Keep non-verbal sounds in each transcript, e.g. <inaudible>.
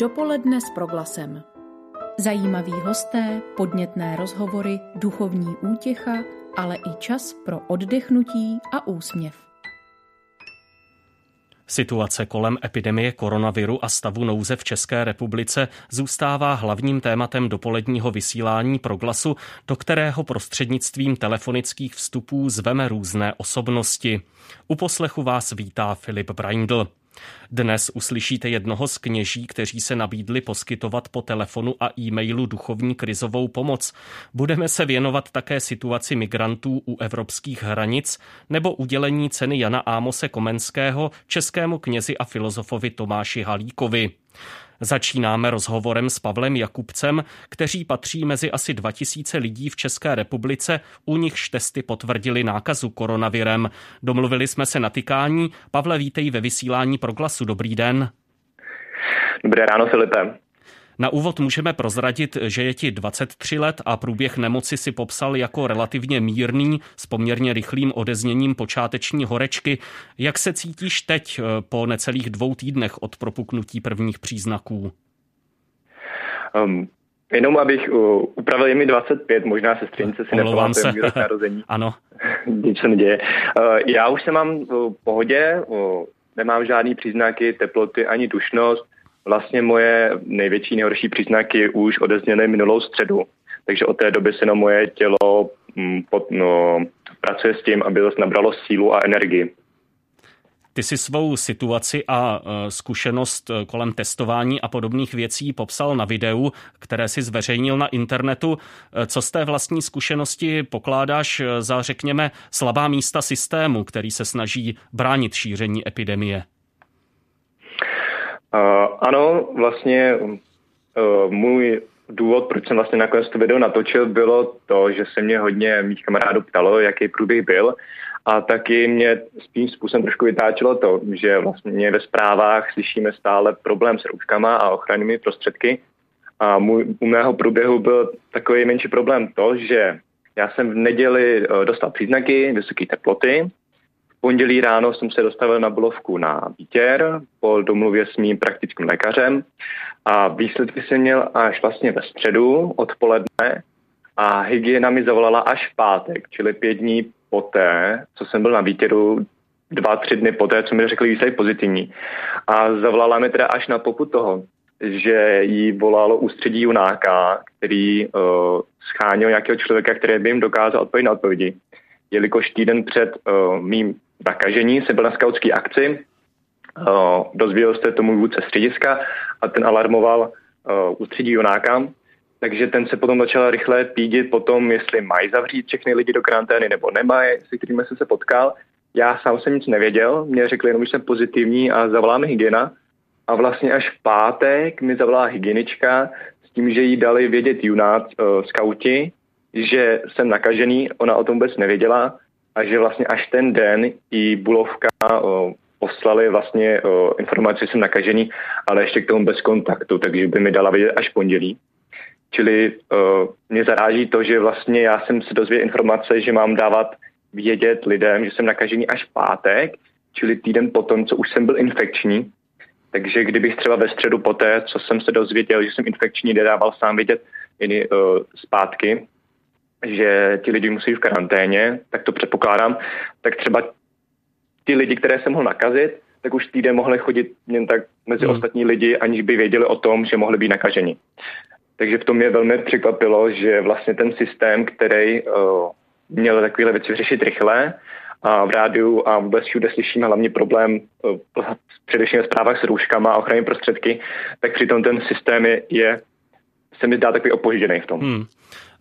Dopoledne s proglasem. Zajímaví hosté, podnětné rozhovory, duchovní útěcha, ale i čas pro oddechnutí a úsměv. Situace kolem epidemie koronaviru a stavu nouze v České republice zůstává hlavním tématem dopoledního vysílání proglasu, do kterého prostřednictvím telefonických vstupů zveme různé osobnosti. U poslechu vás vítá Filip Braindl. Dnes uslyšíte jednoho z kněží, kteří se nabídli poskytovat po telefonu a e-mailu duchovní krizovou pomoc. Budeme se věnovat také situaci migrantů u evropských hranic nebo udělení ceny Jana Ámose Komenského českému knězi a filozofovi Tomáši Halíkovi. Začínáme rozhovorem s Pavlem Jakubcem, kteří patří mezi asi 2000 lidí v České republice, u nichž testy potvrdili nákazu koronavirem. Domluvili jsme se na tykání. Pavle, vítej ve vysílání Proglasu. Dobrý den. Dobré ráno, Filipe. Na úvod můžeme prozradit, že je ti 23 let a průběh nemoci si popsal jako relativně mírný s poměrně rychlým odezněním počáteční horečky. Jak se cítíš teď eh, po necelých dvou týdnech od propuknutí prvních příznaků? Um, jenom abych uh, upravil, je mi 25, možná sestřenice si nepamatuje můj narození. <laughs> ano. <laughs> Nic se neděje. Uh, já už se mám v pohodě, uh, nemám žádný příznaky teploty ani dušnost Vlastně moje největší, nejhorší příznaky už odezněly minulou středu, takže od té doby se na moje tělo mm, pod, no, pracuje s tím, aby zase nabralo sílu a energii. Ty si svou situaci a e, zkušenost e, kolem testování a podobných věcí popsal na videu, které si zveřejnil na internetu. E, co z té vlastní zkušenosti pokládáš za, řekněme, slabá místa systému, který se snaží bránit šíření epidemie? Uh, ano, vlastně uh, můj důvod, proč jsem vlastně nakonec to video natočil, bylo to, že se mě hodně mých kamarádů ptalo, jaký průběh byl. A taky mě spíš způsobem trošku vytáčelo to, že vlastně ve zprávách slyšíme stále problém s rouškama a ochrannými prostředky. A můj, u mého průběhu byl takový menší problém to, že já jsem v neděli dostal příznaky vysoké teploty, pondělí ráno jsem se dostavil na bolovku na výtěr po domluvě s mým praktickým lékařem a výsledky jsem měl až vlastně ve středu odpoledne a hygiena mi zavolala až v pátek, čili pět dní poté, co jsem byl na výtěru, dva, tři dny poté, co mi řekli výsledek pozitivní. A zavolala mi teda až na poput toho, že jí volalo ústředí junáka, který uh, schánil nějakého člověka, který by jim dokázal odpovědět na odpovědi. Jelikož týden před uh, mým nakažení, jsem byl na skautské akci, uh, dozvěděl jste tomu vůdce střediska a ten alarmoval uh, ústředí Jonáka, takže ten se potom začal rychle pídit potom, jestli mají zavřít všechny lidi do karantény nebo nemají, se kterými jsem se potkal. Já sám jsem nic nevěděl, mě řekli jenom, že jsem pozitivní a zavoláme hygiena. A vlastně až v pátek mi zavolala hygienička s tím, že jí dali vědět junát uh, skauti, že jsem nakažený, ona o tom vůbec nevěděla a že vlastně až ten den i Bulovka o, poslali vlastně o, informaci, že jsem nakažený, ale ještě k tomu bez kontaktu, takže by mi dala vědět až pondělí. Čili o, mě zaráží to, že vlastně já jsem se dozvěděl informace, že mám dávat vědět lidem, že jsem nakažený až pátek, čili týden potom, co už jsem byl infekční. Takže kdybych třeba ve středu poté, co jsem se dozvěděl, že jsem infekční, nedával sám vědět jiný, uh, zpátky, že ti lidi musí v karanténě, tak to předpokládám, tak třeba ty lidi, které jsem mohl nakazit, tak už týden mohli chodit jen tak mezi hmm. ostatní lidi, aniž by věděli o tom, že mohli být nakaženi. Takže v tom mě velmi překvapilo, že vlastně ten systém, který uh, měl takovéhle věci řešit rychle, a v rádiu a vůbec všude slyšíme hlavně problém uh, především ve zprávách s růžkama a ochrannými prostředky, tak přitom ten systém je, je se mi zdá takový opožděný v tom. Hmm.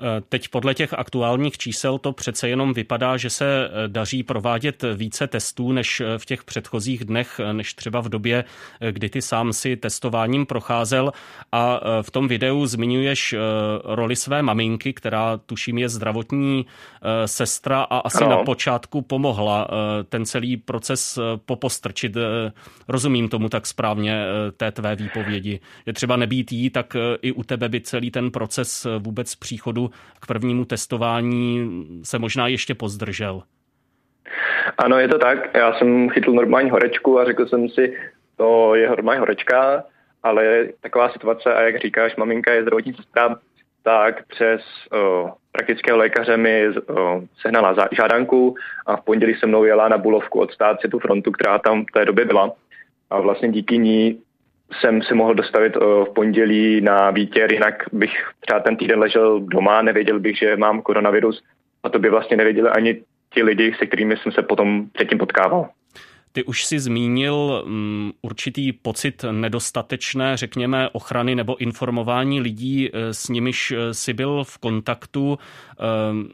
Eh, teď podle těch aktuálních čísel to přece jenom vypadá, že se eh, daří provádět více testů než eh, v těch předchozích dnech, než třeba v době, kdy ty sám si testováním procházel a v tom videu zmiňuješ roli své maminky, která tuším je zdravotní sestra a asi no. na počátku pomohla ten celý proces popostrčit. Rozumím tomu tak správně té tvé výpovědi. Je třeba nebýt jí, tak i u tebe by celý ten proces vůbec příchodu k prvnímu testování se možná ještě pozdržel. Ano, je to tak. Já jsem chytl normální horečku a řekl jsem si, to je normální horečka ale taková situace, a jak říkáš, maminka je zdravotní sestra, tak přes o, praktického lékaře mi o, sehnala žádanku a v pondělí se mnou jela na Bulovku odstávat si tu frontu, která tam v té době byla. A vlastně díky ní jsem se mohl dostavit o, v pondělí na výtěr, jinak bych třeba ten týden ležel doma, nevěděl bych, že mám koronavirus a to by vlastně nevěděli ani ti lidi, se kterými jsem se potom předtím potkával. Ty už si zmínil um, určitý pocit nedostatečné, řekněme, ochrany nebo informování lidí, eh, s nimiž eh, si byl v kontaktu. Um,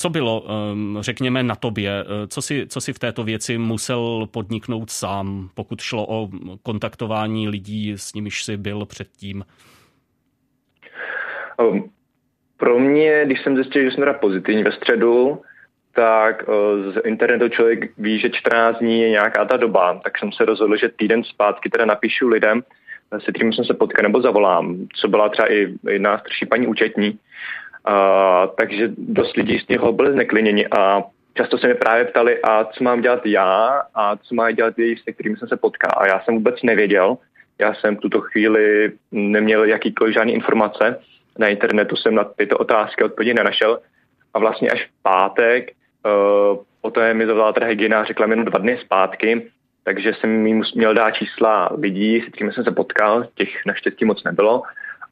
co bylo, um, řekněme, na tobě? Co si, co si v této věci musel podniknout sám, pokud šlo o kontaktování lidí, s nimiž si byl předtím? Um, pro mě, když jsem zjistil, že jsem teda pozitivní ve středu, tak eh, z internetu člověk ví, že 14 dní je nějaká ta doba, tak jsem se rozhodl, že týden zpátky teda napíšu lidem, se kterým jsem se potkal nebo zavolám, co byla třeba i jedna starší paní účetní. A, takže dost lidí z něho byli znekliněni a často se mi právě ptali, a co mám dělat já a co má dělat její, se kterým jsem se potkal. A já jsem vůbec nevěděl, já jsem v tuto chvíli neměl jakýkoliv žádný informace. Na internetu jsem na tyto otázky odpovědi nenašel. A vlastně až v pátek Uh, poté mi zavolala teda hygiena řekla mi jenom dva dny zpátky, takže jsem mi měl dát čísla lidí, s kterými jsem se potkal, těch naštěstí moc nebylo.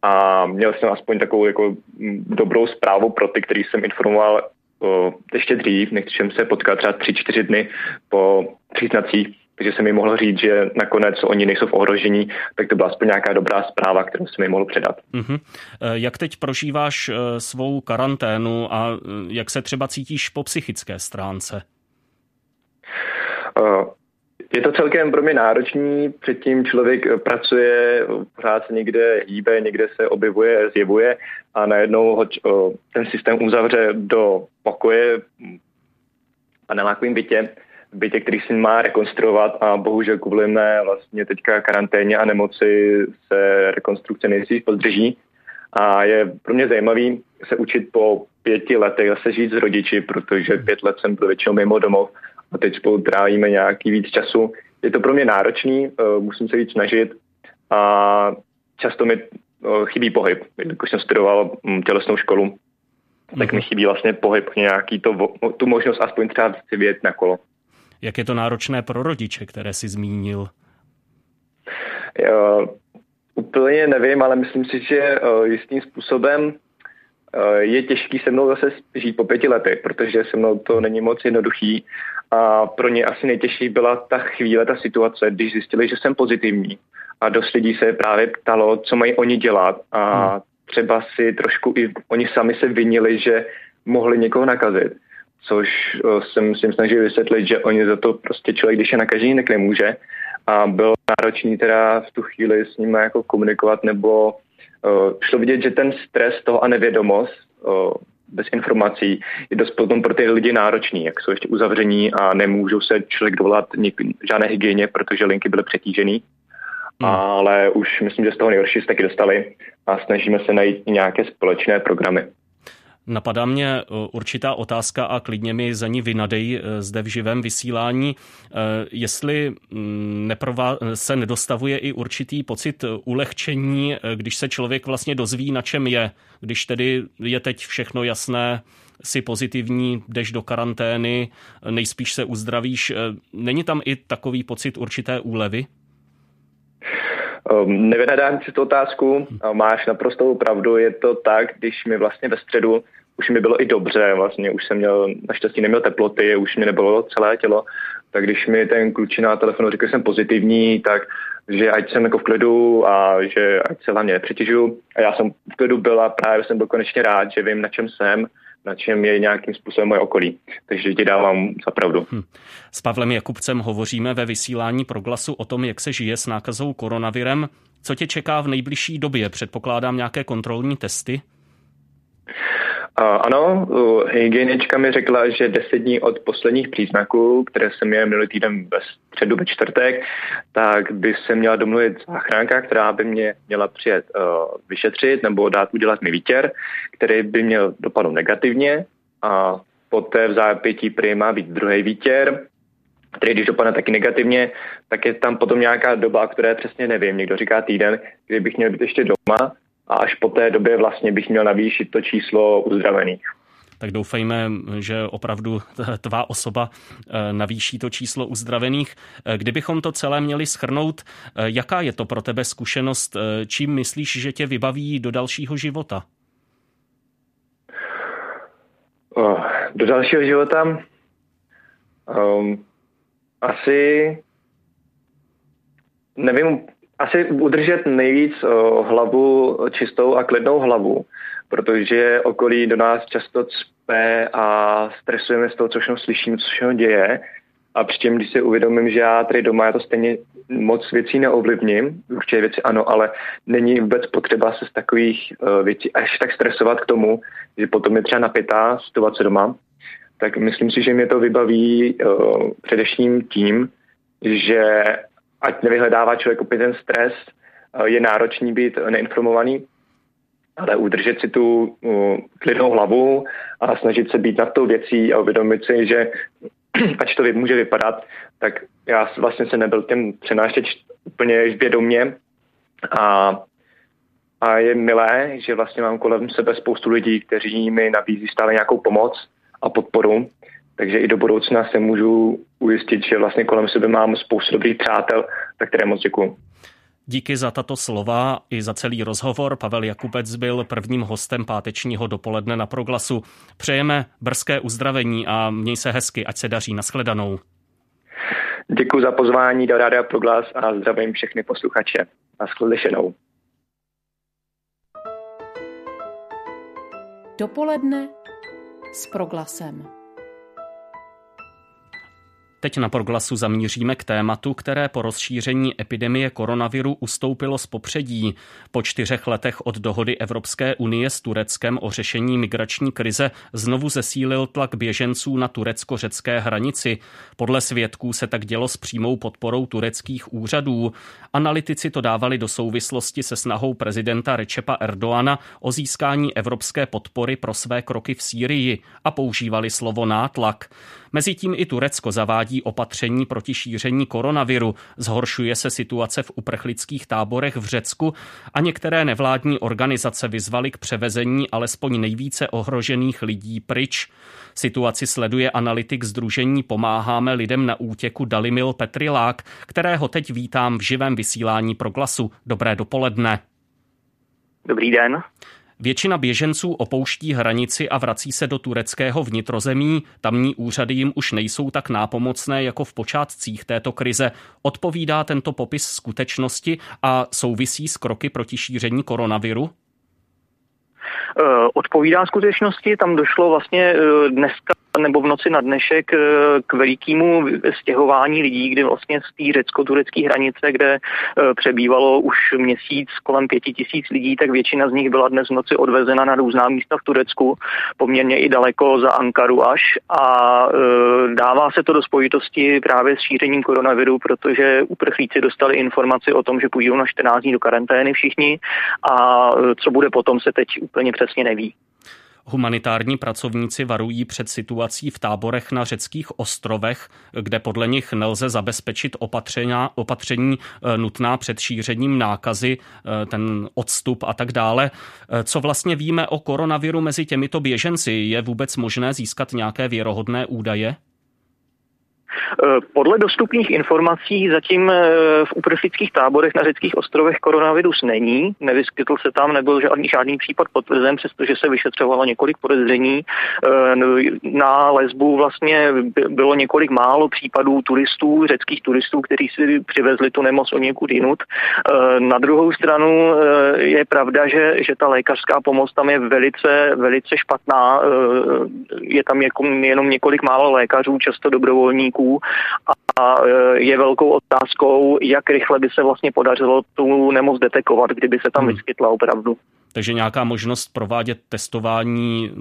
A měl jsem aspoň takovou jako mm, dobrou zprávu pro ty, který jsem informoval uh, ještě dřív, než jsem se potkal třeba tři, čtyři dny po příznacích takže jsem mi mohl říct, že nakonec oni nejsou v ohrožení, tak to byla aspoň nějaká dobrá zpráva, kterou jsem mi mohl předat. Uh-huh. Jak teď prožíváš eh, svou karanténu a eh, jak se třeba cítíš po psychické stránce? Je to celkem pro mě náročný, předtím člověk pracuje, pořád se někde hýbe, někde se objevuje, zjevuje a najednou ho ten systém uzavře do pokoje a nelákovým bytě bytě, který si má rekonstruovat a bohužel kvůli mé vlastně teďka karanténě a nemoci se rekonstrukce nejdřív pozdrží. A je pro mě zajímavý se učit po pěti letech zase žít s rodiči, protože pět let jsem byl většinou mimo domov a teď spolu trávíme nějaký víc času. Je to pro mě náročný, eh, musím se víc snažit a často mi eh, chybí pohyb. Když jsem studoval hm, tělesnou školu, tak mi mhm. chybí vlastně pohyb, nějaký to, tu možnost aspoň třeba si vyjet na kolo. Jak je to náročné pro rodiče, které si zmínil? Jo, úplně nevím, ale myslím si, že jistým způsobem je těžký se mnou zase žít po pěti letech, protože se mnou to není moc jednoduchý. A pro ně asi nejtěžší byla ta chvíle, ta situace, když zjistili, že jsem pozitivní. A dost lidí se právě ptalo, co mají oni dělat. A hmm. třeba si trošku i oni sami se vinili, že mohli někoho nakazit což jsem si snažil vysvětlit, že oni za to prostě člověk, když je nakažený, tak nemůže. A bylo náročný teda v tu chvíli s nimi jako komunikovat, nebo uh, šlo vidět, že ten stres toho a nevědomost uh, bez informací je dost potom pro ty lidi náročný, jak jsou ještě uzavření a nemůžou se člověk dovolat žádné hygieně, protože linky byly přetížený. Hmm. Ale už myslím, že z toho nejhorší se taky dostali a snažíme se najít nějaké společné programy. Napadá mě e, určitá otázka a klidně mi za ní vynadej e, zde v živém vysílání. E, jestli mm, se nedostavuje i určitý pocit ulehčení, když se člověk vlastně dozví, na čem je, když tedy je teď všechno jasné, si pozitivní, jdeš do karantény, nejspíš se uzdravíš. Není tam i takový pocit určité úlevy? Um, nevynadám si tu otázku, máš naprostou pravdu, je to tak, když mi vlastně ve středu už mi bylo i dobře, vlastně už jsem měl, naštěstí neměl teploty, už mi nebylo celé tělo, tak když mi ten klučina na telefonu řekl, že jsem pozitivní, tak že ať jsem jako v klidu a že ať se hlavně nepřetěžu. A já jsem v klidu byl a právě jsem byl konečně rád, že vím, na čem jsem, na čem je nějakým způsobem moje okolí. Takže ti dávám za pravdu. Hm. S Pavlem Jakubcem hovoříme ve vysílání proglasu o tom, jak se žije s nákazou koronavirem. Co tě čeká v nejbližší době? Předpokládám nějaké kontrolní testy? Ano, hygienička mi řekla, že deset dní od posledních příznaků, které jsem měl minulý týden ve středu, ve čtvrtek, tak by se měla domluvit záchranka, která by mě měla přijet uh, vyšetřit nebo dát udělat mi výtěr, který by měl dopadnout negativně a poté v zápětí prý má být druhý výtěr který když dopadne taky negativně, tak je tam potom nějaká doba, které přesně nevím. Někdo říká týden, kdy bych měl být ještě doma a až po té době vlastně bych měl navýšit to číslo uzdravených tak doufejme, že opravdu tvá osoba eh, navýší to číslo uzdravených. Eh, kdybychom to celé měli schrnout, eh, jaká je to pro tebe zkušenost? Čím myslíš, že tě vybaví do dalšího života? Do dalšího života? Um, asi nevím, asi udržet nejvíc o, hlavu čistou a klidnou hlavu, protože okolí do nás často cpe a stresujeme z toho, co všechno slyším, co všechno děje. A přičem, když si uvědomím, že já tady doma já to stejně moc věcí neovlivním, určitě věci ano, ale není vůbec potřeba se z takových uh, věcí až tak stresovat k tomu, že potom je třeba napětá situace doma, tak myslím si, že mě to vybaví uh, především tím, že ať nevyhledává člověk opět ten stres, uh, je náročný být neinformovaný, ale udržet si tu uh, klidnou hlavu a snažit se být nad tou věcí a uvědomit si, že <clears throat> ať to může vypadat, tak já vlastně se nebyl těm přenášet úplně vědomě. A, a je milé, že vlastně mám kolem sebe spoustu lidí, kteří mi nabízí stále nějakou pomoc a podporu, takže i do budoucna se můžu ujistit, že vlastně kolem sebe mám spoustu dobrých přátel, tak které moc děkuji. Díky za tato slova i za celý rozhovor. Pavel Jakubec byl prvním hostem pátečního dopoledne na Proglasu. Přejeme brzké uzdravení a měj se hezky, ať se daří. Naschledanou. Děkuji za pozvání do Rádia Proglas a zdravím všechny posluchače. Naschledanou. Dopoledne s Proglasem. Teď na proglasu zamíříme k tématu, které po rozšíření epidemie koronaviru ustoupilo z popředí. Po čtyřech letech od dohody Evropské unie s Tureckem o řešení migrační krize znovu zesílil tlak běženců na turecko-řecké hranici. Podle svědků se tak dělo s přímou podporou tureckých úřadů. Analytici to dávali do souvislosti se snahou prezidenta Rečepa Erdoana o získání evropské podpory pro své kroky v Sýrii a používali slovo nátlak. Mezitím i Turecko zavádí opatření proti šíření koronaviru, zhoršuje se situace v uprchlických táborech v Řecku a některé nevládní organizace vyzvaly k převezení alespoň nejvíce ohrožených lidí pryč. Situaci sleduje analytik Združení Pomáháme lidem na útěku Dalimil Petrilák, kterého teď vítám v živém vysílání pro glasu. Dobré dopoledne. Dobrý den. Většina běženců opouští hranici a vrací se do tureckého vnitrozemí. Tamní úřady jim už nejsou tak nápomocné jako v počátcích této krize. Odpovídá tento popis skutečnosti a souvisí s kroky proti šíření koronaviru? Eh, odpovídá skutečnosti. Tam došlo vlastně eh, dneska nebo v noci na dnešek eh, k velikému stěhování lidí, kdy vlastně z té řecko-turecké hranice, kde přebývalo už měsíc kolem pěti tisíc lidí, tak většina z nich byla dnes v noci odvezena na různá místa v Turecku, poměrně i daleko za Ankaru až a dává se to do spojitosti právě s šířením koronaviru, protože uprchlíci dostali informaci o tom, že půjdou na 14 dní do karantény všichni a co bude potom se teď úplně přesně neví. Humanitární pracovníci varují před situací v táborech na řeckých ostrovech, kde podle nich nelze zabezpečit opatření, opatření eh, nutná před šířením nákazy, eh, ten odstup a tak dále. Eh, co vlastně víme o koronaviru mezi těmito běženci? Je vůbec možné získat nějaké věrohodné údaje? Eh, podle dostupných informací zatím eh, v uprchlických táborech na řeckých ostrovech koronavirus není. Nevyskytl se tam, nebyl žádný, žádný případ potvrzen, přestože se vyšetřovalo několik podezření. Eh, na lesbu vlastně bylo několik málo případů turistů, řeckých turistů, kteří si přivezli tu nemoc o někud jinut. Na druhou stranu je pravda, že, že ta lékařská pomoc tam je velice, velice špatná. Je tam jako jenom několik málo lékařů, často dobrovolníků a e, je velkou otázkou, jak rychle by se vlastně podařilo tu nemoc detekovat, kdyby se tam hmm. vyskytla opravdu. Takže nějaká možnost provádět testování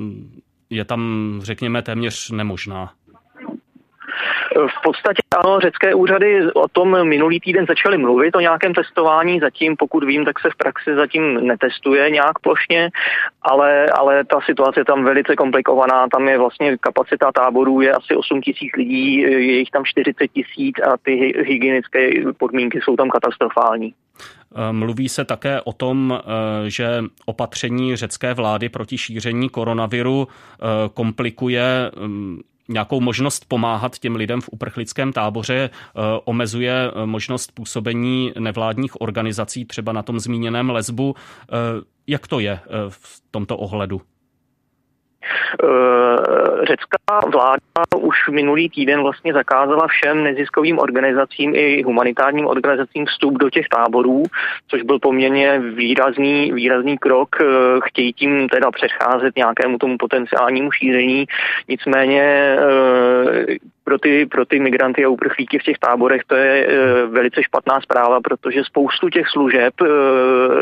je tam, řekněme, téměř nemožná. V podstatě ano, řecké úřady o tom minulý týden začaly mluvit o nějakém testování, zatím pokud vím, tak se v praxi zatím netestuje nějak plošně, ale, ale ta situace je tam velice komplikovaná, tam je vlastně kapacita táborů je asi 8 tisíc lidí, je jich tam 40 tisíc a ty hygienické podmínky jsou tam katastrofální. Mluví se také o tom, že opatření řecké vlády proti šíření koronaviru komplikuje nějakou možnost pomáhat těm lidem v uprchlickém táboře, eh, omezuje eh, možnost působení nevládních organizací, třeba na tom zmíněném lesbu. Eh, jak to je v tomto ohledu? Eh, řecká vláda už minulý týden vlastně zakázala všem neziskovým organizacím i humanitárním organizacím vstup do těch táborů, což byl poměrně výrazný, výrazný krok. Eh, chtějí tím teda předcházet nějakému tomu potenciálnímu šíření. Nicméně eh, pro ty, pro ty migranty a uprchlíky v těch táborech to je e, velice špatná zpráva, protože spoustu těch služeb e,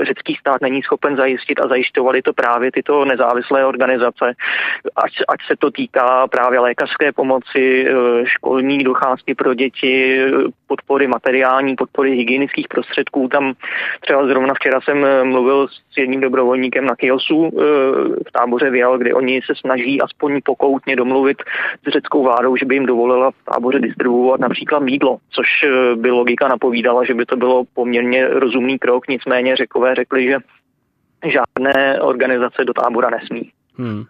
řecký stát není schopen zajistit a zajišťovali to právě tyto nezávislé organizace, ať, ať se to týká právě lékařské pomoci, e, školní docházky pro děti, podpory materiální, podpory hygienických prostředků. Tam třeba zrovna včera jsem mluvil s jedním dobrovolníkem na Kiosu v táboře Vial, kde oni se snaží aspoň pokoutně domluvit s řeckou vládou, že by jim dovolili dovolila v táboře distribuovat například mídlo, což eh, by logika napovídala, že by to bylo poměrně rozumný krok, nicméně řekové řekli, že žádné organizace do tábora nesmí. Hmm.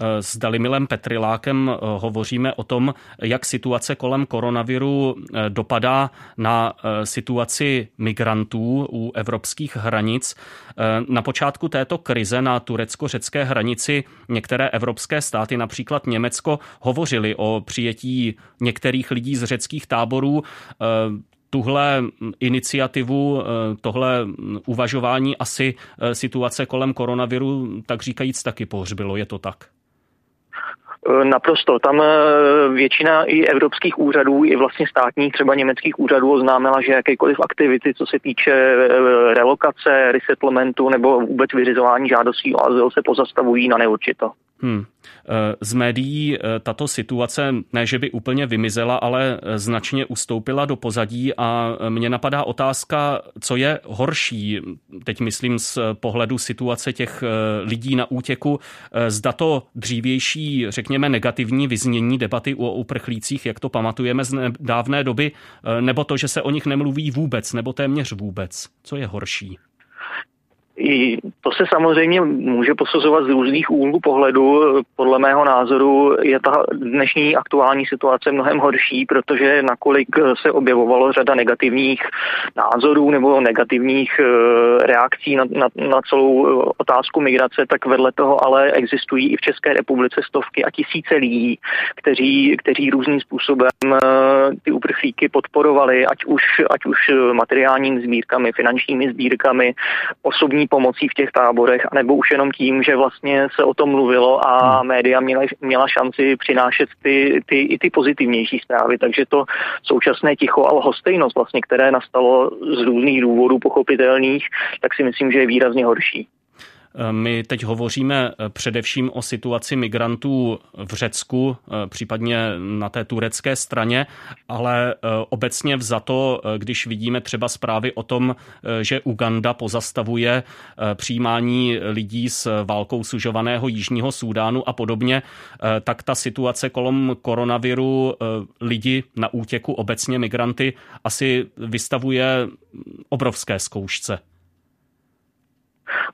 Eh, s Dalimilem Petrilákem eh, hovoříme o tom, jak situace kolem koronaviru eh, dopadá na situaci migrantů u evropských hranic. Na počátku této krize na turecko-řecké hranici některé evropské státy, například Německo, hovořili o přijetí některých lidí z řeckých táborů tuhle iniciativu, tohle uvažování asi situace kolem koronaviru, tak říkajíc, taky pohřbilo. Je to tak? Eh, naprosto. Tam eh, většina i evropských úřadů, i vlastně státních, třeba německých úřadů oznámila, že jakékoliv aktivity, co se týče eh, relokace, resettlementu nebo vůbec vyřizování žádostí o azyl se pozastavují na neurčito. Hmm. Z médií tato situace ne, že by úplně vymizela, ale značně ustoupila do pozadí a mě napadá otázka, co je horší, teď myslím z pohledu situace těch lidí na útěku, zda to dřívější, řekněme, negativní vyznění debaty o uprchlících, jak to pamatujeme z dávné doby, nebo to, že se o nich nemluví vůbec, nebo téměř vůbec. Co je horší? I to se samozřejmě může posuzovat z různých úhlů pohledu. Podle mého názoru je ta dnešní aktuální situace mnohem horší, protože nakolik se objevovalo řada negativních názorů nebo negativních eh, reakcí na, na, na celou eh, otázku migrace, tak vedle toho ale existují i v České republice stovky a tisíce lidí, kteří, kteří různým způsobem eh, ty uprchlíky podporovali, ať už, ať už materiálními sbírkami, finančními sbírkami, osobní pomocí v těch táborech, anebo už jenom tím, že vlastně se o tom mluvilo a hmm. média měla, měla šanci přinášet ty, ty, i ty pozitivnější zprávy. Takže to současné ticho a lhostejnost, vlastně, které nastalo z různých důvodů pochopitelných, tak si myslím, že je výrazně horší. My teď hovoříme eh, především o situaci migrantů v Řecku, eh, případně na té turecké straně, ale eh, obecně vzato, když vidíme třeba zprávy o tom, že Uganda pozastavuje přijímání lidí s válkou sužovaného Jižního Súdánu a podobně, tak ta situace kolem koronaviru lidi na útěku, obecně migranty, asi vystavuje obrovské zkoušce.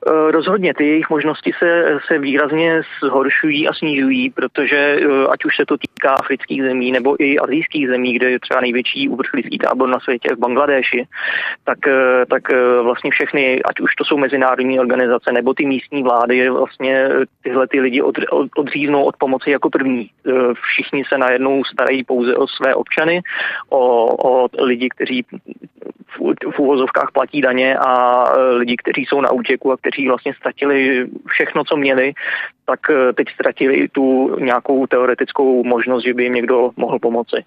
Eh, rozhodně ty jejich možnosti se, se výrazně zhoršují a snižují, protože eh, ať už se to týká afrických zemí nebo i azijských zemí, kde je třeba největší uprchlický tábor na světě v Bangladeši, tak, eh, tak vlastně všechny, ať už to jsou mezinárodní organizace nebo ty místní vlády, vlastně tyhle ty lidi od, od, odříznou od pomoci jako první. Všichni se najednou starají pouze o své občany, o, o lidi, kteří v úvozovkách platí daně a lidi, kteří jsou na útěku a kteří vlastně ztratili všechno, co měli, tak eh, teď ztratili tu nějakou teoretickou možnost, že by jim někdo mohl pomoci.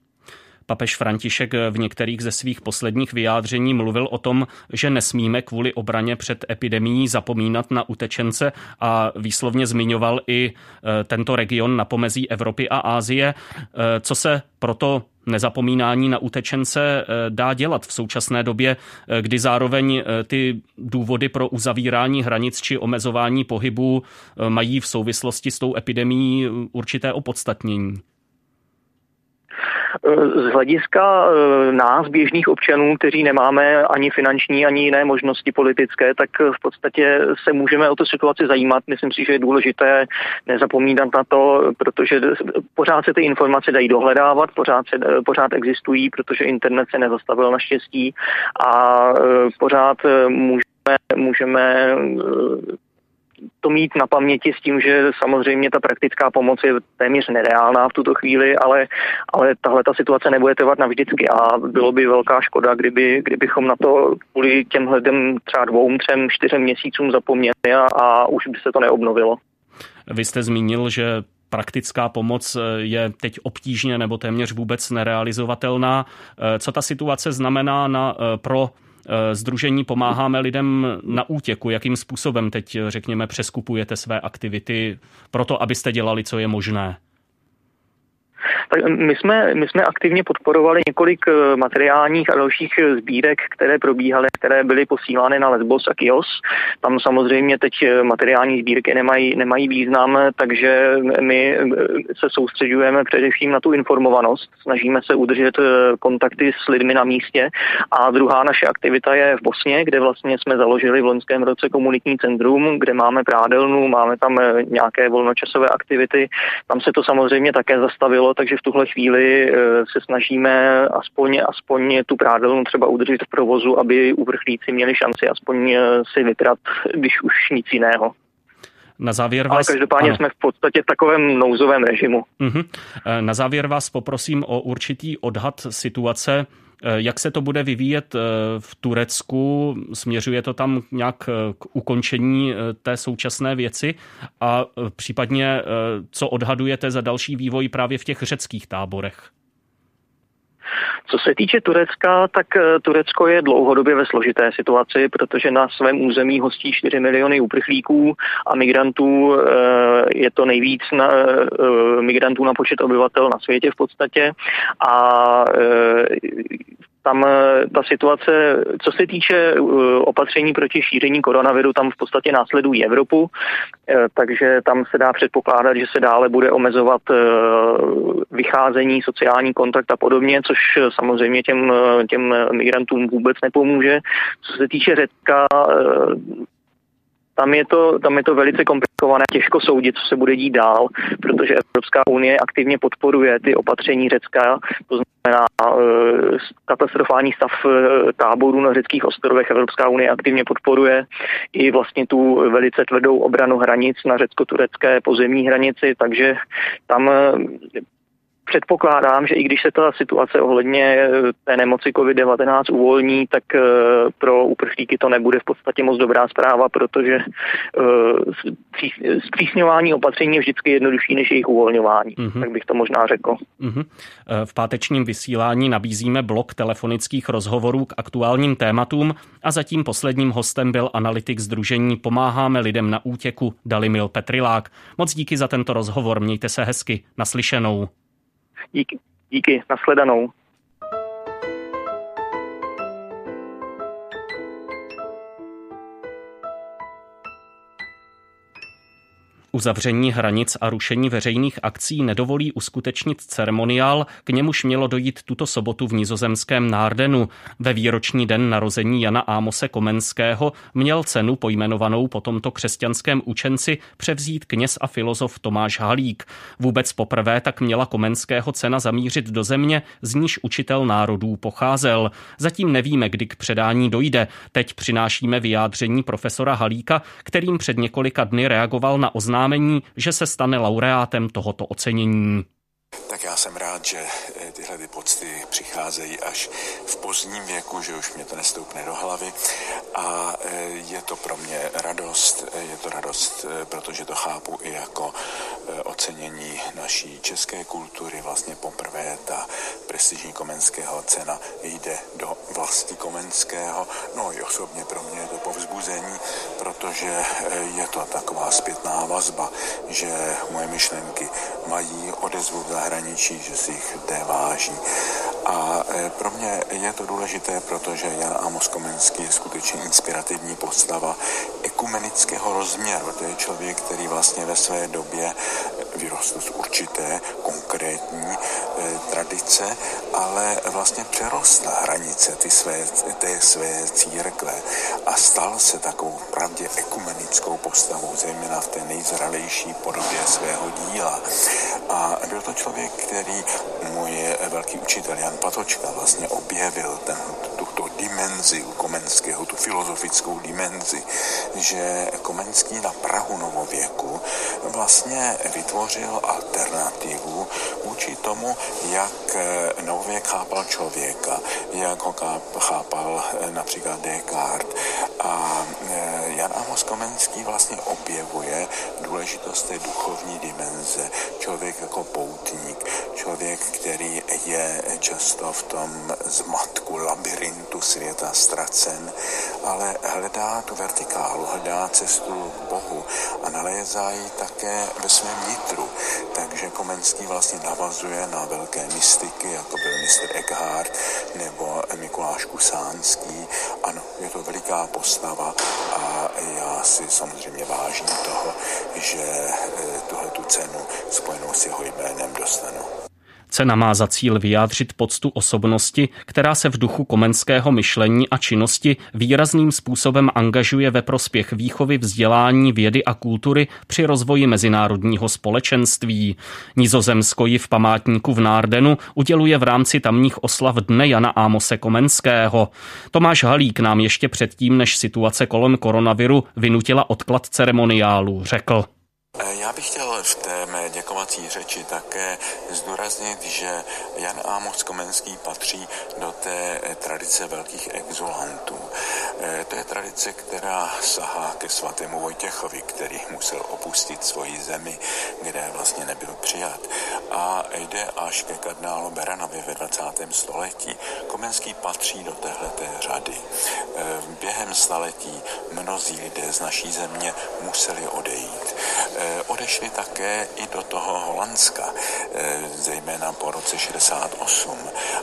Papež František v některých ze svých posledních vyjádření mluvil o tom, že nesmíme kvůli obraně před epidemií zapomínat na utečence a výslovně zmiňoval i e, tento region na pomezí Evropy a Ázie. E, co se proto nezapomínání na utečence e, dá dělat v současné době, kdy zároveň ty důvody pro uzavírání hranic či omezování pohybu mají v souvislosti s tou epidemií určité opodstatnění? Z hlediska eh, nás, běžných občanů, kteří nemáme ani finanční, ani jiné možnosti politické, tak v podstatě se můžeme o tu situaci zajímat. Myslím si, že je důležité nezapomínat na to, protože pořád se ty informace dají dohledávat, pořád, se, pořád existují, protože internet se nezastavil naštěstí a eh, pořád eh, můžeme, můžeme to mít na paměti s tím, že samozřejmě ta praktická pomoc je téměř nereálná v tuto chvíli, ale, ale tahle ta situace nebude trvat navždycky a bylo by velká škoda, kdyby, kdybychom na to kvůli těmhle třeba dvou, třem, čtyřem měsícům zapomněli a, a už by se to neobnovilo. Vy jste zmínil, že praktická pomoc je teď obtížně nebo téměř vůbec nerealizovatelná. Co ta situace znamená na, pro Združení eh, pomáháme lidem na útěku. Jakým způsobem teď, eh, řekněme, přeskupujete své aktivity pro to, abyste dělali, co je možné? Tak my jsme, my jsme aktivně podporovali několik eh, materiálních a dalších eh, sbírek, které probíhaly, které byly posílány na Lesbos a Kios. Tam samozřejmě teď eh, materiální sbírky nemají, nemají význam, takže my se soustředujeme především na tu informovanost. Snažíme se udržet kontakty s lidmi na místě. A druhá naše aktivita je v Bosně, kde vlastně jsme založili v loňském roce komunitní centrum, kde máme prádelnu, máme tam nějaké volnočasové aktivity. Tam se to samozřejmě také zastavilo, takže v tuhle chvíli eh, se snažíme aspoň, aspoň tu prádelnu třeba udržet v provozu, aby uvrchlíci měli šanci aspoň eh, si vyprat, když už nic jiného. Na závěr vás... Ale každopádně ano. jsme v podstatě v takovém nouzovém režimu. Uh-huh. Na závěr vás poprosím o určitý odhad situace jak se to bude vyvíjet eh, v Turecku? Směřuje to tam nějak eh, k ukončení té současné věci? A případně, co odhadujete za další vývoj právě v těch řeckých táborech? Co se týče Turecka, tak eh, Turecko je dlouhodobě ve složité situaci, protože na svém území hostí 4 miliony uprchlíků a migrantů. Eh, je to nejvíc na, eh, migrantů na počet obyvatel na světě v podstatě. A tam eh, ta situace, co se týče eh, opatření proti šíření koronaviru, tam v podstatě následují Evropu, eh, takže tam se dá předpokládat, že se dále bude omezovat vycházení, sociální kontakt a podobně, což samozřejmě těm, těm migrantům vůbec nepomůže. Co se týče Řecka, tam je, to, tam je to velice komplikované, těžko soudit, co se bude dít dál, protože Evropská unie aktivně podporuje ty opatření Řecka, to znamená uh, katastrofální stav uh, táborů na řeckých ostrovech. Evropská unie aktivně podporuje i vlastně tu velice tvrdou obranu hranic na řecko-turecké pozemní hranici, takže tam uh, předpokládám, že i když se ta situace ohledně eh, té nemoci COVID-19 uvolní, tak eh, pro uprchlíky to nebude v podstatě moc dobrá zpráva, protože eh, zpřísňování opatření je vždycky jednodušší než jejich uvolňování, mm-hmm. tak bych to možná řekl. Mm-hmm. V pátečním vysílání nabízíme blok telefonických rozhovorů k aktuálním tématům a zatím posledním hostem byl analytik Združení Pomáháme lidem na útěku Dalimil Petrilák. Moc díky za tento rozhovor, mějte se hezky, naslyšenou. Díky, díky, nashledanou. Uzavření hranic a rušení veřejných akcí nedovolí uskutečnit ceremoniál, k němuž mělo dojít tuto sobotu v nizozemském Nárdenu. Ve výroční den narození Jana Ámose Komenského měl cenu pojmenovanou po tomto křesťanském učenci převzít kněz a filozof Tomáš Halík. Vůbec poprvé tak měla Komenského cena zamířit do země, z níž učitel národů pocházel. Zatím nevíme, kdy k předání dojde. Teď přinášíme vyjádření profesora Halíka, kterým před několika dny reagoval na oznámení oznámení, že se stane laureátem tohoto ocenění. Tak já jsem rád, že eh, tyhle ty pocty přicházejí až v pozdním věku, že už mě to nestoupne do hlavy a eh, je to pro mě radost, eh, je to radost, protože to chápu i jako ocenění naší české kultury. Vlastně poprvé ta prestižní Komenského cena jde do vlasti Komenského. No i osobně pro mě je to povzbuzení, protože je to taková zpětná vazba, že moje myšlenky mají odezvu v zahraničí že si jich lidé váží. A e, pro mě je to důležité, protože Jan Amos Komenský je skutečně inspirativní postava ekumenického rozměru. To je člověk, který vlastně ve své době vyrostl z určité konkrétní e, tradice, ale vlastně přerostl hranice ty své, té své církve a stal se takovou pravdě ekumenickou postavou, zejména v té nejzralejší podobě svého díla. A byl to člověk, který můj velký učitel Jan Patočka vlastně objevil ten, tuto dimenzi u Komenského, tu filozofickou dimenzi, že Komenský na Prahu novověku vlastně vytvořil alternativu vůči tomu, jak novověk chápal člověka, jak ho chápal například Descartes. A Jan Amos Komenský vlastně objevuje důležitost té duchovní dimenze. Člověk jako poutník, člověk, který je často v tom zmatku, labirintu světa ztracen, ale hledá tu vertikálu, hledá cestu k Bohu a nalézá ji také ve svém nitru. Takže Komenský vlastně navazuje na velké mystiky, jako byl mistr Eckhart nebo Mikuláš Kusánský. Ano, je to veliká postava a já si samozřejmě vážím toho, že eh, tuhle tu cenu spojenou s jeho jménem dostanu. Cena má za cíl vyjádřit poctu osobnosti, která se v duchu komenského myšlení a činnosti výrazným způsobem angažuje ve prospěch výchovy, vzdělání, vědy a kultury při rozvoji mezinárodního společenství. Nizozemsko ji v památníku v Nárdenu uděluje v rámci tamních oslav Dne Jana Ámose Komenského. Tomáš Halík nám ještě předtím, než situace kolem koronaviru vynutila odklad ceremoniálu, řekl. Já bych chtěl v děkovací řeči také zdůraznit, že Jan Amos Komenský patří do té tradice velkých exulantů. Eh, to je tradice, která sahá ke svatému Vojtěchovi, který musel opustit svoji zemi, kde vlastně nebyl přijat. A jde až ke kardinálu Beranovi ve 20. století. Komenský patří do téhleté řady. Eh, během staletí mnozí lidé z naší země museli odejít. Eh, odešli také i do toho Holandska, zejména po roce 68.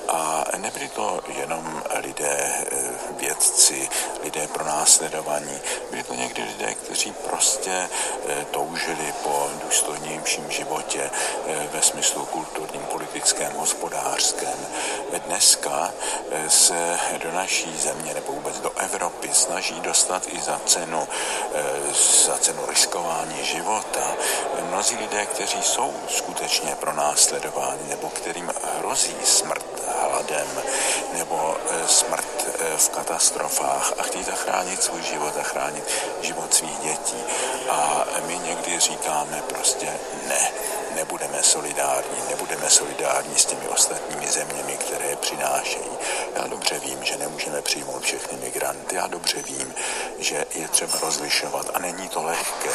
A nebyli to jenom lidé vědci, lidé pro následování. Byli to někdy lidé, kteří prostě eh, toužili po důstojnějším životě eh, ve smyslu kulturním, politickém, hospodářském. Dneska eh, se do naší země nebo vůbec do Evropy snaží dostat i za cenu, za cenu riskování života mnozí lidé, kteří jsou skutečně pro následování nebo kterým hrozí smrt hladem nebo smrt v katastrofách a chtějí zachránit svůj život, zachránit život svých dětí. A my někdy říkáme prostě ne, nebudeme solidární, nebudeme solidární s těmi ostatními zeměmi, které je přinášejí. Já dobře vím, že nemůžeme přijmout všechny migranty, já dobře vím, že je třeba rozlišovat a není to lehké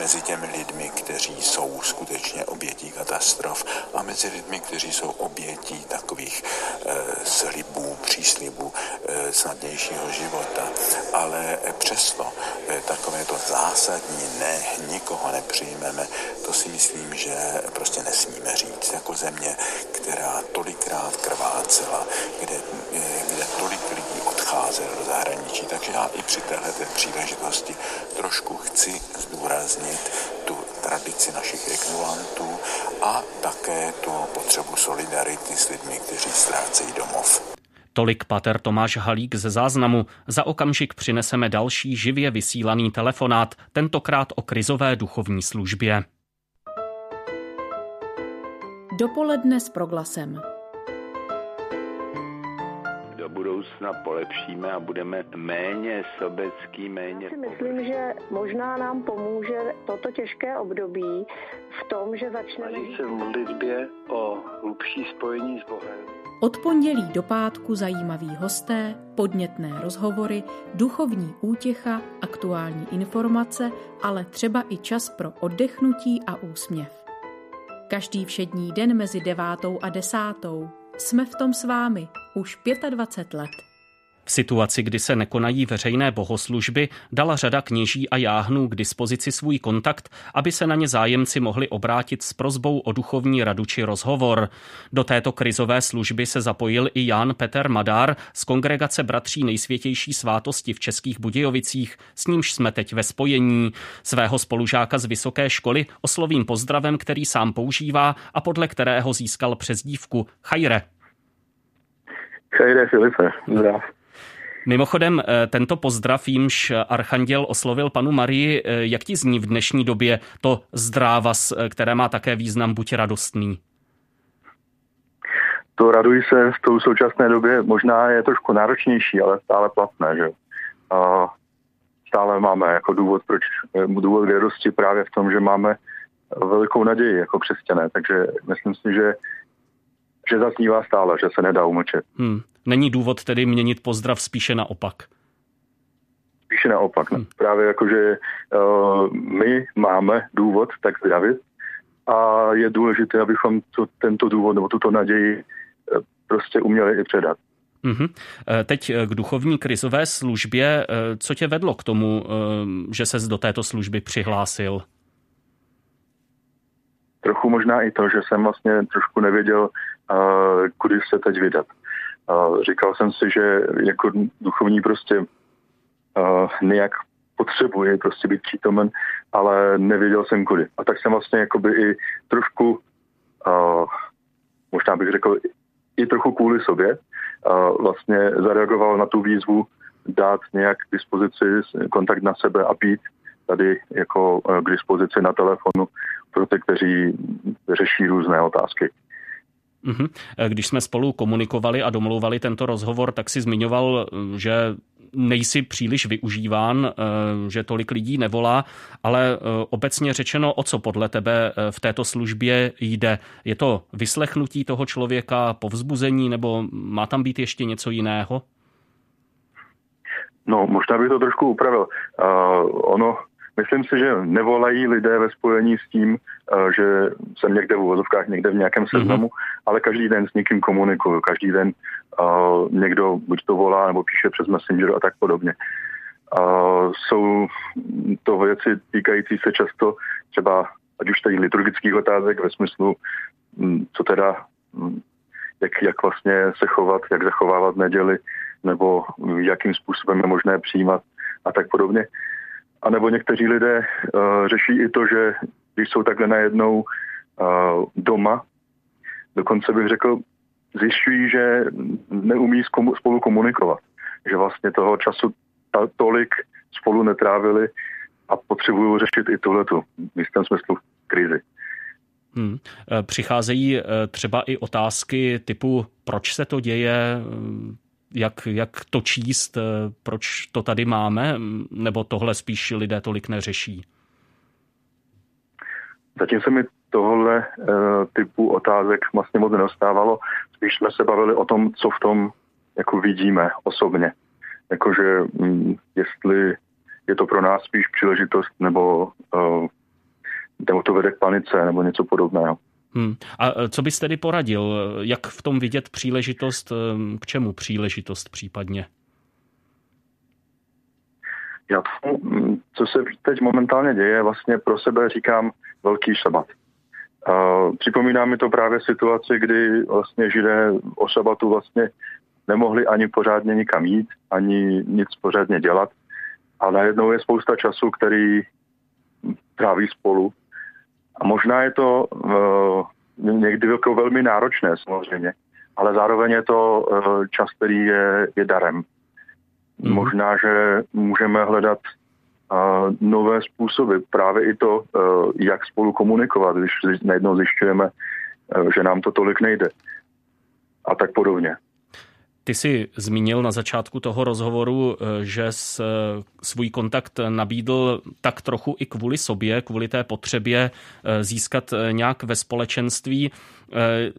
mezi těmi lidmi, kteří jsou skutečně obětí katastrof a mezi lidmi, kteří jsou obětí takových e, slibů, příslibů e, snadnějšího života. Ale přesto e, takové to zásadní ne, nikoho nepřijmeme, to si myslím, že prostě nesmíme říct jako země, která tolikrát krvácela, kde, kde tolik lidí odcházelo do zahraničí. Takže já i při této příležitosti trošku chci zdůraznit tu tradici našich exulantů a také tu potřebu solidarity s lidmi, kteří ztrácejí domov. Tolik pater Tomáš Halík ze záznamu. Za okamžik přineseme další živě vysílaný telefonát, tentokrát o krizové duchovní službě. Dopoledne s proglasem. Budoucna polepšíme a budeme méně sobecký, méně... Já si myslím, že možná nám pomůže toto těžké období v tom, že začneme... se v modlitbě o hlubší spojení s Bohem. Od pondělí do pátku zajímaví hosté, podnětné rozhovory, duchovní útěcha, aktuální informace, ale třeba i čas pro oddechnutí a úsměv. Každý všední den mezi devátou a desátou. Jsme v tom s vámi už 25 let. Situaci, kdy se nekonají veřejné bohoslužby, dala řada kněží a jáhnů k dispozici svůj kontakt, aby se na ně zájemci mohli obrátit s prozbou o duchovní radu či rozhovor. Do této krizové služby se zapojil i Jan Peter Madár z kongregace Bratří nejsvětější svátosti v Českých Budějovicích, s nímž jsme teď ve spojení. Svého spolužáka z vysoké školy oslovím pozdravem, který sám používá a podle kterého získal přezdívku Chajre. Chajre Filipe, zdrav. Mimochodem, eh, tento pozdrav, jímž Archanděl oslovil panu Marii, eh, jak ti zní v dnešní době to zdrávas, eh, které má také význam buď radostný? To raduji se v tou současné době možná je trošku náročnější, ale stále platné, že a stále máme jako důvod, proč důvod k radosti právě v tom, že máme velikou naději jako křesťané, takže myslím si, že že zaznívá stále, že se nedá umlčet. Hmm. Není důvod tedy měnit pozdrav spíše naopak? Spíše naopak. Hmm. Právě jako, že uh, my máme důvod tak zdravit a je důležité, abychom to, tento důvod nebo tuto naději uh, prostě uměli i předat. Mm-hmm. Teď k duchovní krizové službě. Co tě vedlo k tomu, že ses do této služby přihlásil? Trochu možná i to, že jsem vlastně trošku nevěděl, kudy se teď vydat. Říkal jsem si, že jako duchovní prostě nějak potřebuje prostě být přítomen, ale nevěděl jsem kudy. A tak jsem vlastně jakoby i trošku, možná bych řekl, i trochu kvůli sobě, vlastně zareagoval na tu výzvu dát nějak k dispozici kontakt na sebe a být tady jako k dispozici na telefonu pro ty, kteří řeší různé otázky. Mhm. Když jsme spolu komunikovali a domlouvali tento rozhovor, tak si zmiňoval, že nejsi příliš využíván, eh, že tolik lidí nevolá, ale eh, obecně řečeno, o co podle tebe eh, v této službě jde? Je to vyslechnutí toho člověka, povzbuzení, nebo má tam být ještě něco jiného? No, možná bych to trošku upravil. Uh, ono Myslím si, že nevolají lidé ve spojení s tím, eh, že jsem někde v uvozovkách, někde v nějakém mhm. seznamu, mm-hmm. ale každý den s někým komunikuju. Každý den uh, někdo buď to volá, nebo píše přes Messenger a tak podobně. Uh, jsou to věci týkající se často třeba, ať už tady liturgických otázek ve smyslu, hm, co teda, hm, jak, jak vlastně se chovat, jak zachovávat neděli, nebo jakým způsobem je možné přijímat a tak podobně. A nebo někteří lidé uh, řeší i to, že když jsou takhle najednou uh, doma, dokonce bych řekl, zjišťují, že neumí spolu komunikovat. Že vlastně toho času ta, tolik spolu netrávili a potřebují řešit i tuhletu v jistém smyslu krizi. Hmm. E, přicházejí třeba i otázky typu, proč se to děje, jak, jak to číst, eh, proč to tady máme, nebo tohle spíš lidé tolik neřeší? Zatím se mi tohle uh, typu otázek vlastně moc nedostávalo. Spíš jsme se bavili o tom, co v tom jako vidíme osobně. Jakože um, jestli je to pro nás spíš příležitost, nebo, uh, nebo to vede k panice, nebo něco podobného. Hmm. A e, co bys tedy poradil? Jak v tom vidět příležitost? E, k čemu příležitost případně? Já to, co se teď momentálně děje, vlastně pro sebe říkám velký šabat. Připomíná mi to právě situaci, kdy vlastně židé o šabatu vlastně nemohli ani pořádně nikam jít, ani nic pořádně dělat. A najednou je spousta času, který tráví spolu a možná je to uh, někdy jako velmi náročné samozřejmě, ale zároveň je to uh, čas, který je, je darem. Mm. Možná, že můžeme hledat uh, nové způsoby, právě i to, uh, jak spolu komunikovat, když najednou zjišťujeme, uh, že nám to tolik nejde. A tak podobně. Ty jsi zmínil na začátku toho rozhovoru, eh, že eh, svůj kontakt nabídl tak trochu i kvůli sobě, kvůli té potřebě eh, získat nějak ve společenství.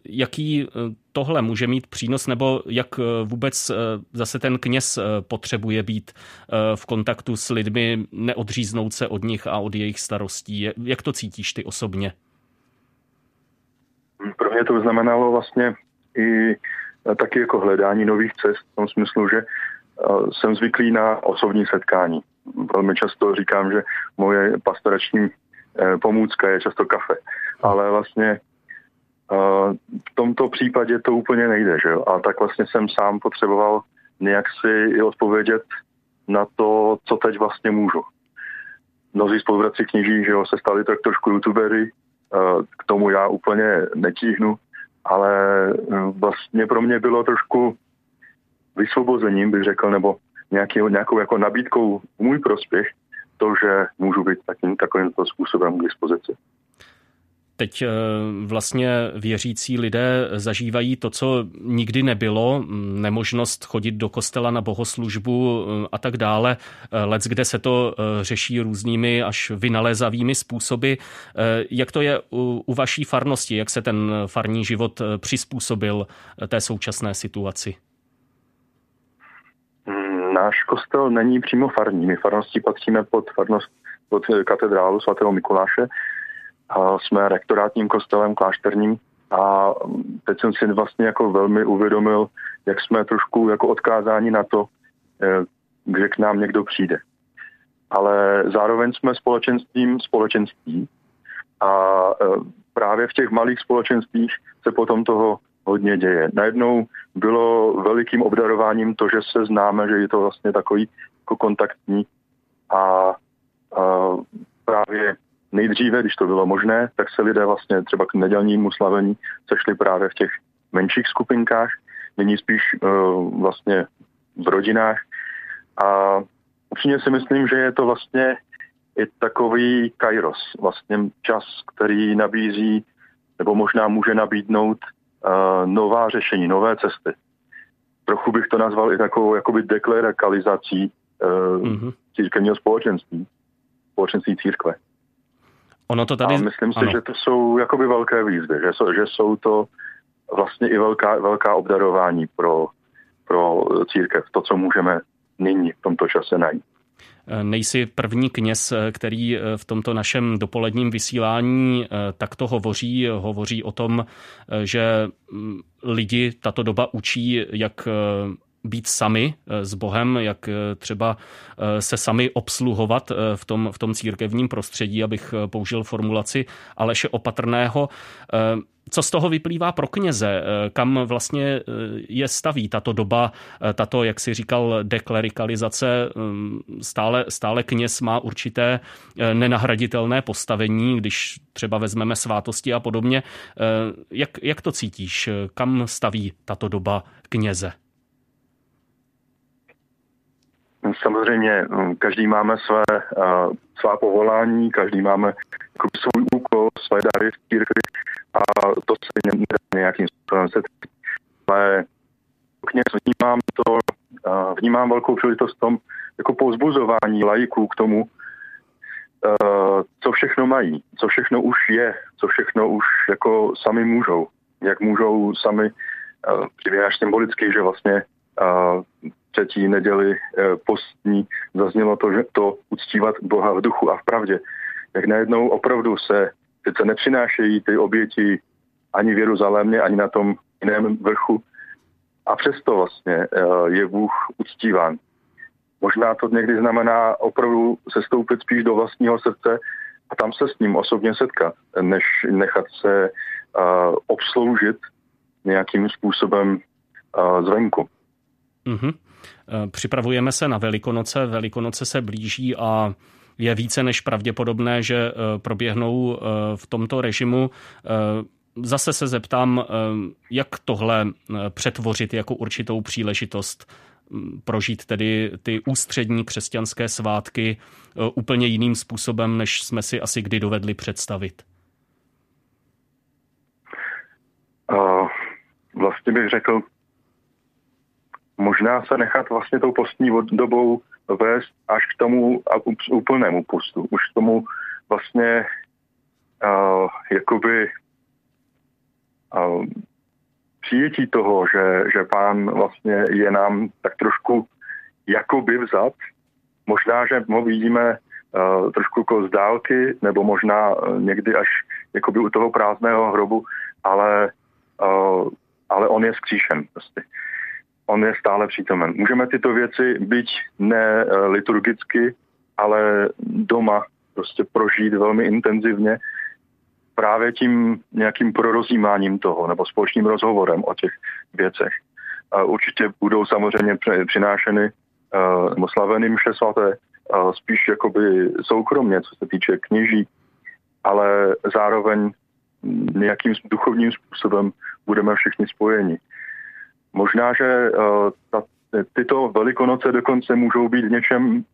Jaký tohle může mít přínos, nebo jak vůbec zase ten kněz potřebuje být v kontaktu s lidmi, neodříznout se od nich a od jejich starostí? Jak to cítíš ty osobně? Pro mě to znamenalo vlastně i taky jako hledání nových cest v tom smyslu, že jsem zvyklý na osobní setkání. Velmi často říkám, že moje pastorační e, pomůcka je často kafe. Ale vlastně v tomto případě to úplně nejde, že jo? A tak vlastně jsem sám potřeboval nějak si i odpovědět na to, co teď vlastně můžu. Mnozí spoluvraci kněží, že jo, se stali tak trošku youtubery, k tomu já úplně netíhnu, ale eh, vlastně pro mě bylo trošku vysvobozením, bych řekl, nebo nějaký, nějakou jako nabídkou v můj prospěch, to, že můžu být takým, takovýmto způsobem k dispozici. Teď eh, vlastně věřící lidé zažívají to, co nikdy nebylo, nemožnost chodit do kostela na bohoslužbu eh, a tak dále. Eh, Lec, kde se to řeší různými až vynalézavými způsoby. Jak to je u vaší farnosti? Jak se ten farní život přizpůsobil té současné situaci? Hmm, náš kostel není přímo farní. My farnosti patříme pod farnost pod katedrálu svatého Mikuláše, jsme rektorátním kostelem klášterním a teď jsem si vlastně jako velmi uvědomil, jak jsme trošku jako odkázáni na to, eh, že k nám někdo přijde. Ale zároveň jsme společenstvím společenství a eh, právě v těch malých společenstvích se potom toho hodně děje. Najednou bylo velikým obdarováním to, že se známe, že je to vlastně takový jako kontaktní a, a právě nejdříve, když to bylo možné, tak se lidé vlastně třeba k nedělnímu slavení sešli právě v těch menších skupinkách, nyní spíš uh, vlastně v rodinách. A upřímně si myslím, že je to vlastně i takový kairos, vlastně čas, který nabízí nebo možná může nabídnout uh, nová řešení, nové cesty. Trochu bych to nazval i takovou jakoby dekleralizací uh, mm-hmm. církevního společenství, společenství církve. Ono to tady... A myslím si, ano. že to jsou jakoby velké výzvy, že jsou, že jsou to vlastně i velká, velká obdarování pro, pro církev, to, co můžeme nyní v tomto čase najít. Nejsi první kněz, který v tomto našem dopoledním vysílání takto hovoří. Hovoří o tom, že lidi tato doba učí, jak být sami eh, s Bohem, jak eh, třeba eh, se sami obsluhovat v tom, v tom církevním prostředí, abych použil formulaci Aleše Opatrného. Co z toho vyplývá pro kněze? Kam vlastně je staví tato doba, tato, jak si říkal, deklerikalizace? Stále, stále kněz má určité nenahraditelné postavení, když třeba vezmeme svátosti a podobně. Jak, jak to cítíš? Kam staví tato doba kněze? Samozřejmě hm, každý máme své, svá povolání, každý máme jako svůj úkol, své dary v církvi a to se nedá nějakým způsobem setkat. Ale kněz vnímám to, vnímám velkou příležitost v tom, jako povzbuzování lajků k tomu, co všechno mají, co všechno už je, co všechno už jako sami můžou, jak můžou sami, uh, až symbolicky, že vlastně třetí neděli eh, postní zaznělo to, že to uctívat Boha v duchu a v pravdě. Jak najednou opravdu se sice nepřinášejí ty oběti ani v Jeruzalémě, ani na tom jiném vrchu, a přesto vlastně eh, je Bůh uctíván. Možná to někdy znamená opravdu se stoupit spíš do vlastního srdce a tam se s ním osobně setkat, než nechat se uh, obsloužit nějakým způsobem zvenku. Mm-hmm. Připravujeme se na Velikonoce, Velikonoce se blíží a je více než pravděpodobné, že eh, proběhnou eh, v tomto režimu. Zase se zeptám, jak tohle přetvořit jako určitou příležitost hm, prožít tedy ty ústřední křesťanské svátky úplně jiným způsobem, než jsme si asi kdy dovedli představit? Vlastně bych řekl, možná se nechat vlastně tou postní dobou vést až k tomu úplnému pustu, už k tomu vlastně uh, jakoby uh, přijetí toho, že, že pán vlastně je nám tak trošku jakoby vzat. Možná, že ho vidíme uh, trošku jako z dálky, nebo možná uh, někdy až jakoby u toho prázdného hrobu, ale, uh, ale on je skříšen prostě. On je stále přítomen. Můžeme tyto věci byť ne uh, liturgicky, ale doma prostě prožít velmi intenzivně právě tím nějakým prorozímáním toho nebo společným rozhovorem o těch věcech. Určitě budou samozřejmě přinášeny uh, nebo slaveny mše svaté uh, spíš jakoby soukromně, co se týče kněží, ale zároveň nějakým duchovním způsobem budeme všichni spojeni. Možná, že uh, ta, tyto velikonoce dokonce můžou být v něčem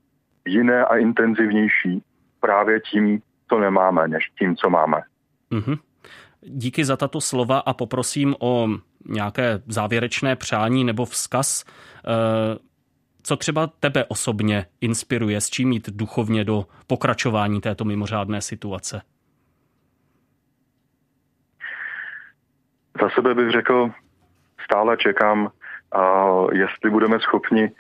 jiné a intenzivnější právě tím, co nemáme, než tím, co máme. Mm-hmm. Díky za tato slova a poprosím o nějaké závěrečné přání nebo vzkaz. Eh, co třeba tebe osobně inspiruje, s čím jít duchovně do pokračování této mimořádné situace? Za sebe bych řekl, stále čekám, a jestli budeme schopni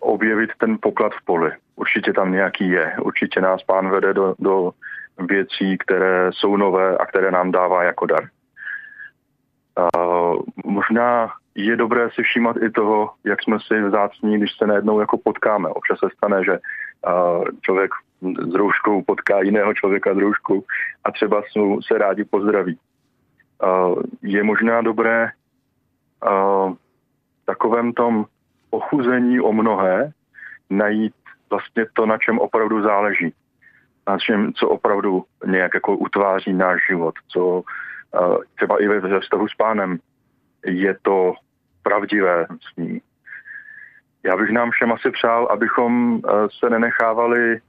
objevit ten poklad v poli. Určitě tam nějaký je. Určitě nás pán vede do, do věcí, které jsou nové a které nám dává jako dar. Uh, možná je dobré si všímat i toho, jak jsme si vzácní, když se najednou jako potkáme. Občas se stane, že člověk s rouškou potká jiného člověka s rouškou a třeba se rádi pozdraví. Je možná dobré uh, takovém tom ochuzení o mnohé najít vlastně to, na čem opravdu záleží na čem, co opravdu nějak jako utváří náš život, co uh, třeba i ve vztahu s pánem je to pravdivé s ním. Já bych nám všem asi přál, abychom se nenechávali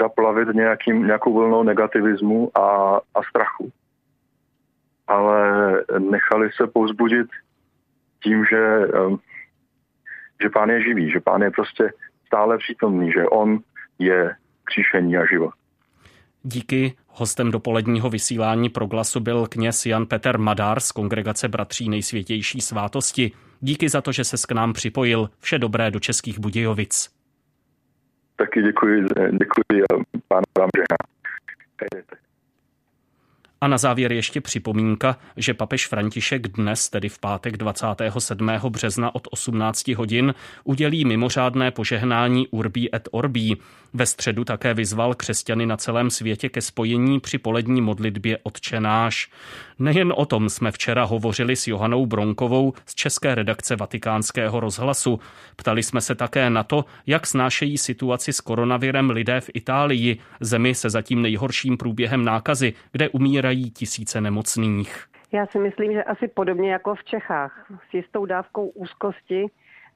zaplavit nějakým, nějakou vlnou negativismu a, a strachu. Ale nechali se povzbudit tím, že, um, že pán je živý, že pán je prostě stále přítomný, že on je kříšení a život. Díky. Hostem dopoledního vysílání proglasu byl kněz Jan Peter Madár z kongregace Bratří nejsvětější svátosti. Díky za to, že se k nám připojil. Vše dobré do Českých Budějovic. Taky děkuji, děkuji a pán vám a na závěr ještě připomínka, že papež František dnes, tedy v pátek 27. března od 18 hodin, udělí mimořádné požehnání Urbí et Orbí. Ve středu také vyzval křesťany na celém světě ke spojení při polední modlitbě Otčenáš. Nejen o tom jsme včera hovořili s Johanou Bronkovou z české redakce Vatikánského rozhlasu. Ptali jsme se také na to, jak snášejí situaci s koronavirem lidé v Itálii, zemi se zatím nejhorším průběhem nákazy, kde umírají tisíce nemocných. Já si myslím, že asi podobně jako v Čechách, s jistou dávkou úzkosti,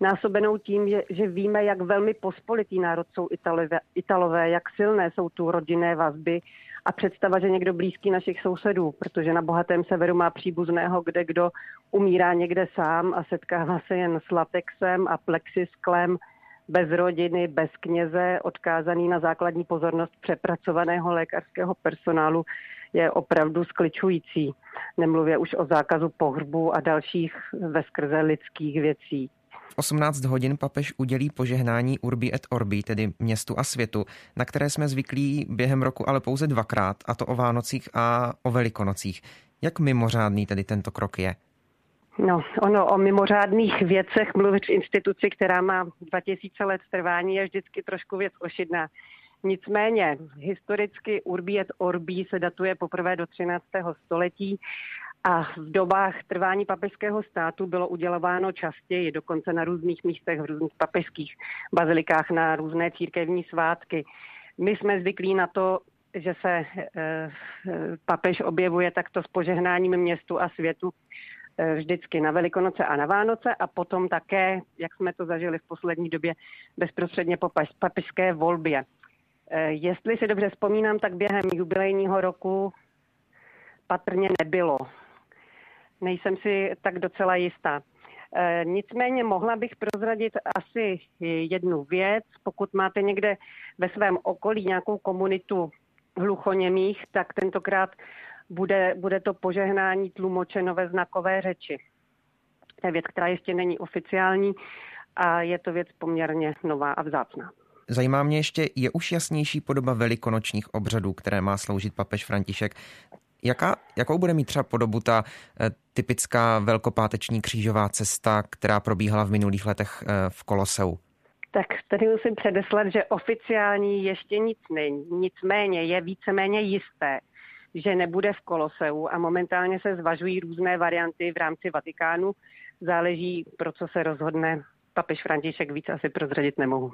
násobenou tím, že, že víme, jak velmi pospolitý národ jsou Italové, Italové, jak silné jsou tu rodinné vazby a představa, že někdo blízký našich sousedů, protože na bohatém severu má příbuzného, kde kdo umírá někde sám a setkává se jen s latexem a plexisklem, bez rodiny, bez kněze, odkázaný na základní pozornost přepracovaného lékařského personálu, je opravdu skličující. Nemluvě už o zákazu pohřbu a dalších veskrze lidských věcí. 18 hodin papež udělí požehnání Urbi et Orbi, tedy městu a světu, na které jsme zvyklí během roku ale pouze dvakrát, a to o Vánocích a o Velikonocích. Jak mimořádný tedy tento krok je? No, ono o mimořádných věcech mluvit v instituci, která má 2000 let trvání, je vždycky trošku věc ošidná. Nicméně historicky Urbi et Orbi se datuje poprvé do 13. století a v dobách trvání papežského státu bylo udělováno častěji, dokonce na různých místech, v různých papežských bazilikách, na různé církevní svátky. My jsme zvyklí na to, že se e, papež objevuje takto s požehnáním městu a světu e, vždycky na Velikonoce a na Vánoce a potom také, jak jsme to zažili v poslední době, bezprostředně po papežské volbě. E, jestli si dobře vzpomínám, tak během jubilejního roku patrně nebylo nejsem si tak docela jistá. E, nicméně mohla bych prozradit asi jednu věc. Pokud máte někde ve svém okolí nějakou komunitu hluchoněmých, tak tentokrát bude, bude to požehnání tlumočeno ve znakové řeči. To je věc, která ještě není oficiální a je to věc poměrně nová a vzácná. Zajímá mě ještě, je už jasnější podoba velikonočních obřadů, které má sloužit papež František. Jaká, jakou bude mít třeba podobu ta eh, typická velkopáteční křížová cesta, která probíhala v minulých letech eh, v Koloseu? Tak tady musím předeslat, že oficiální ještě nic není. Nicméně je víceméně jisté, že nebude v Koloseu a momentálně se zvažují různé varianty v rámci Vatikánu. Záleží, pro co se rozhodne papež František, víc asi prozradit nemohu.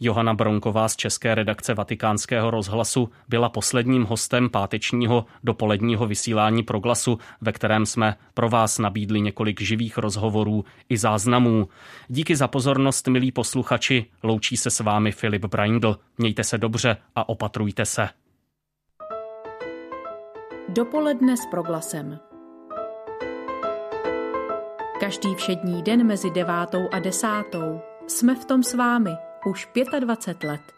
Johana Bronková z české redakce Vatikánského rozhlasu byla posledním hostem pátečního dopoledního vysílání proglasu, ve kterém jsme pro vás nabídli několik živých rozhovorů i záznamů. Díky za pozornost, milí posluchači, loučí se s vámi Filip Braindl. Mějte se dobře a opatrujte se. Dopoledne s proglasem. Každý všední den mezi devátou a desátou jsme v tom s vámi už 25 let.